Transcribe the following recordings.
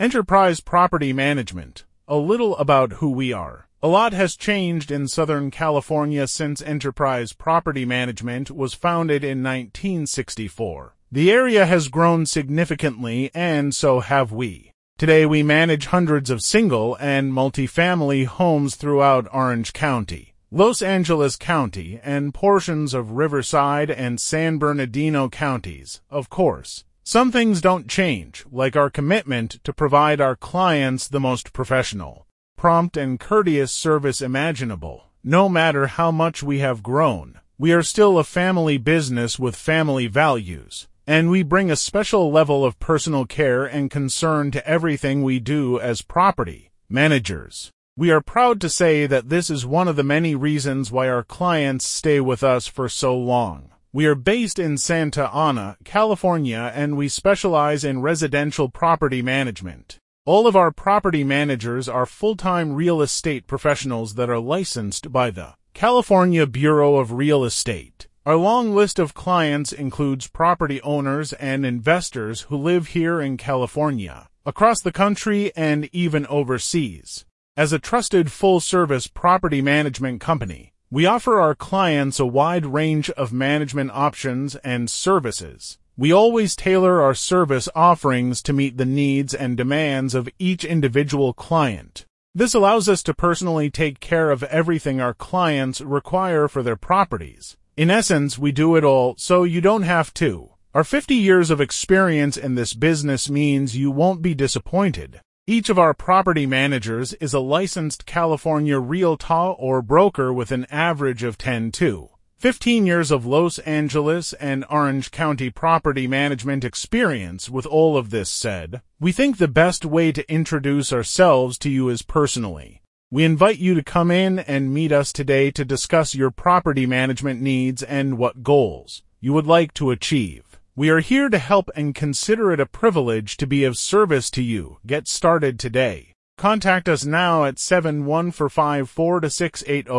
Enterprise Property Management. A little about who we are. A lot has changed in Southern California since Enterprise Property Management was founded in 1964. The area has grown significantly, and so have we. Today we manage hundreds of single and multifamily homes throughout Orange County, Los Angeles County, and portions of Riverside and San Bernardino counties, of course. Some things don't change, like our commitment to provide our clients the most professional, prompt, and courteous service imaginable. No matter how much we have grown, we are still a family business with family values, and we bring a special level of personal care and concern to everything we do as property managers. We are proud to say that this is one of the many reasons why our clients stay with us for so long. We are based in Santa Ana, California, and we specialize in residential property management. All of our property managers are full-time real estate professionals that are licensed by the California Bureau of Real Estate. Our long list of clients includes property owners and investors who live here in California, across the country, and even overseas. As a trusted full-service property management company, we offer our clients a wide range of management options and services. We always tailor our service offerings to meet the needs and demands of each individual client. This allows us to personally take care of everything our clients require for their properties. In essence, we do it all so you don't have to. Our 50 years of experience in this business means you won't be disappointed. Each of our property managers is a licensed California realtor or broker with an average of 10 to 15 years of Los Angeles and Orange County property management experience. With all of this said, we think the best way to introduce ourselves to you is personally. We invite you to come in and meet us today to discuss your property management needs and what goals you would like to achieve. We are here to help and consider it a privilege to be of service to you. Get started today. Contact us now at 7154 6800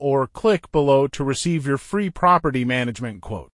or click below to receive your free property management quote.